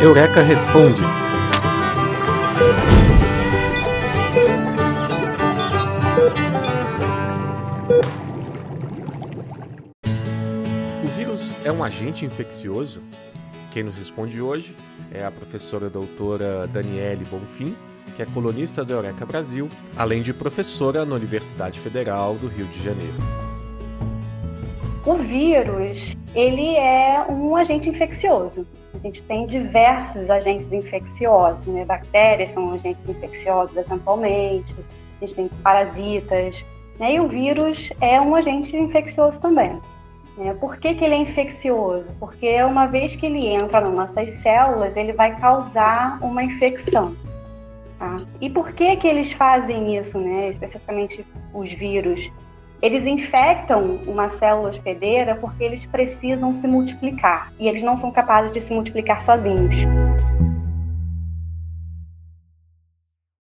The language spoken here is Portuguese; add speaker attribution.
Speaker 1: Eureka Responde. O vírus é um agente infeccioso? Quem nos responde hoje é a professora doutora Daniele Bonfim, que é colunista do Eureka Brasil, além de professora na Universidade Federal do Rio de Janeiro.
Speaker 2: O vírus, ele é um agente infeccioso. A gente tem diversos agentes infecciosos, né? Bactérias são agentes infecciosos eventualmente, a gente tem parasitas, né? E o vírus é um agente infeccioso também. Né? Por que, que ele é infeccioso? Porque uma vez que ele entra nas nossas células, ele vai causar uma infecção. Tá? E por que que eles fazem isso, né? Especificamente os vírus? Eles infectam uma célula hospedeira porque eles precisam se multiplicar e eles não são capazes de se multiplicar sozinhos.